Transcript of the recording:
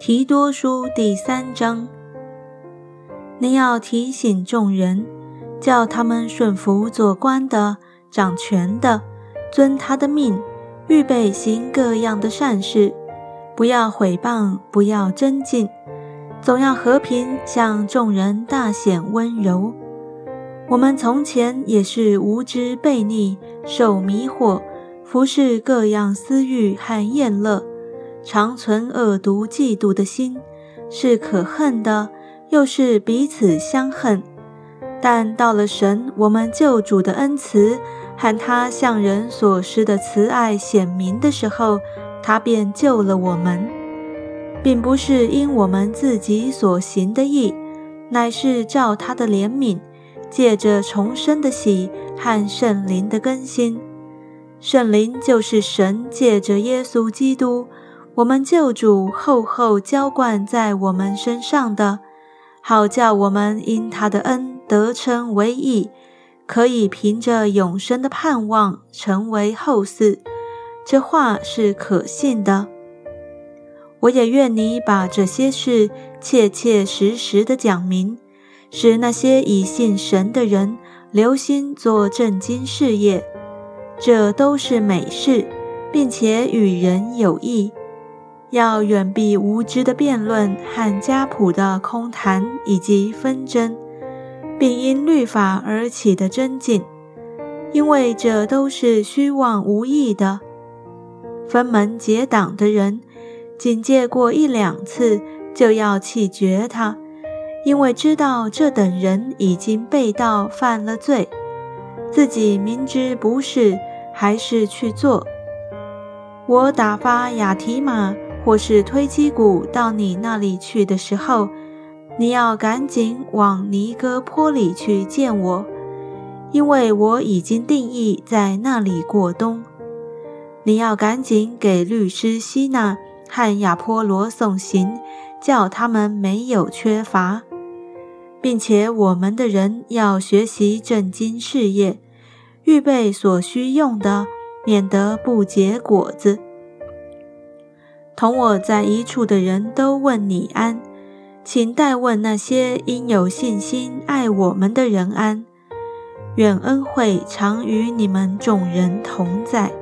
提多书第三章，你要提醒众人，叫他们顺服做官的、掌权的，遵他的命，预备行各样的善事，不要毁谤，不要争竞，总要和平，向众人大显温柔。我们从前也是无知悖逆，受迷惑，服侍各样私欲和厌乐。常存恶毒嫉妒的心，是可恨的，又是彼此相恨。但到了神我们救主的恩慈和他向人所施的慈爱显明的时候，他便救了我们，并不是因我们自己所行的义，乃是照他的怜悯，借着重生的喜和圣灵的更新。圣灵就是神借着耶稣基督。我们救主厚厚浇灌在我们身上的，好叫我们因他的恩得称为义，可以凭着永生的盼望成为后嗣。这话是可信的。我也愿你把这些事切切实实的讲明，使那些以信神的人留心做正经事业，这都是美事，并且与人有益。要远避无知的辩论和家谱的空谈以及纷争，并因律法而起的争竞，因为这都是虚妄无益的。分门结党的人，仅借过一两次就要弃绝他，因为知道这等人已经被盗犯了罪，自己明知不是，还是去做。我打发雅提马。或是推击鼓到你那里去的时候，你要赶紧往尼哥坡里去见我，因为我已经定义在那里过冬。你要赶紧给律师希纳和亚波罗送行，叫他们没有缺乏，并且我们的人要学习正经事业，预备所需用的，免得不结果子。同我在一处的人都问你安，请代问那些因有信心爱我们的人安。愿恩惠常与你们众人同在。